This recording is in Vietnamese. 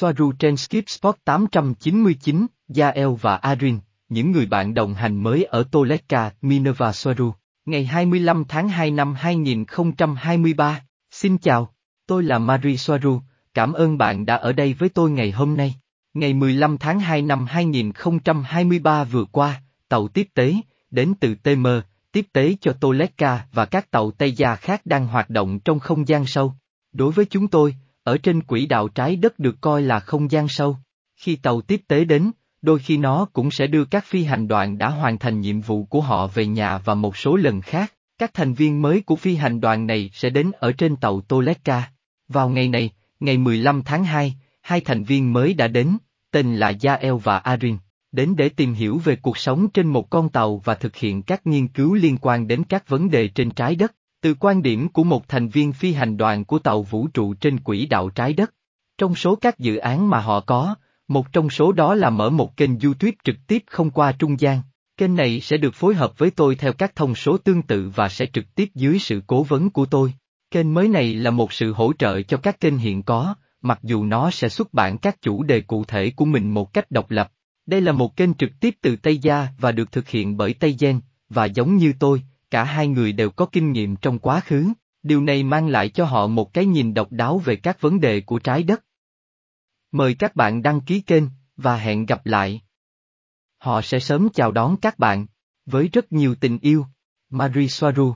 Soaru trên Skip Spot 899, Yael và Arin, những người bạn đồng hành mới ở Toleka, Minerva Soaru. Ngày 25 tháng 2 năm 2023, xin chào, tôi là Marie Soaru, cảm ơn bạn đã ở đây với tôi ngày hôm nay. Ngày 15 tháng 2 năm 2023 vừa qua, tàu tiếp tế, đến từ TM, tiếp tế cho Toleka và các tàu Tây Gia khác đang hoạt động trong không gian sâu. Đối với chúng tôi, ở trên quỹ đạo trái đất được coi là không gian sâu. Khi tàu tiếp tế đến, đôi khi nó cũng sẽ đưa các phi hành đoàn đã hoàn thành nhiệm vụ của họ về nhà và một số lần khác, các thành viên mới của phi hành đoàn này sẽ đến ở trên tàu Toleka. Vào ngày này, ngày 15 tháng 2, hai thành viên mới đã đến, tên là Yael và Arin, đến để tìm hiểu về cuộc sống trên một con tàu và thực hiện các nghiên cứu liên quan đến các vấn đề trên trái đất, từ quan điểm của một thành viên phi hành đoàn của tàu vũ trụ trên quỹ đạo trái đất. Trong số các dự án mà họ có, một trong số đó là mở một kênh YouTube trực tiếp không qua trung gian. Kênh này sẽ được phối hợp với tôi theo các thông số tương tự và sẽ trực tiếp dưới sự cố vấn của tôi. Kênh mới này là một sự hỗ trợ cho các kênh hiện có, mặc dù nó sẽ xuất bản các chủ đề cụ thể của mình một cách độc lập. Đây là một kênh trực tiếp từ Tây Gia và được thực hiện bởi Tây Gen, và giống như tôi, cả hai người đều có kinh nghiệm trong quá khứ, điều này mang lại cho họ một cái nhìn độc đáo về các vấn đề của trái đất. Mời các bạn đăng ký kênh, và hẹn gặp lại. Họ sẽ sớm chào đón các bạn, với rất nhiều tình yêu. Marie Soaru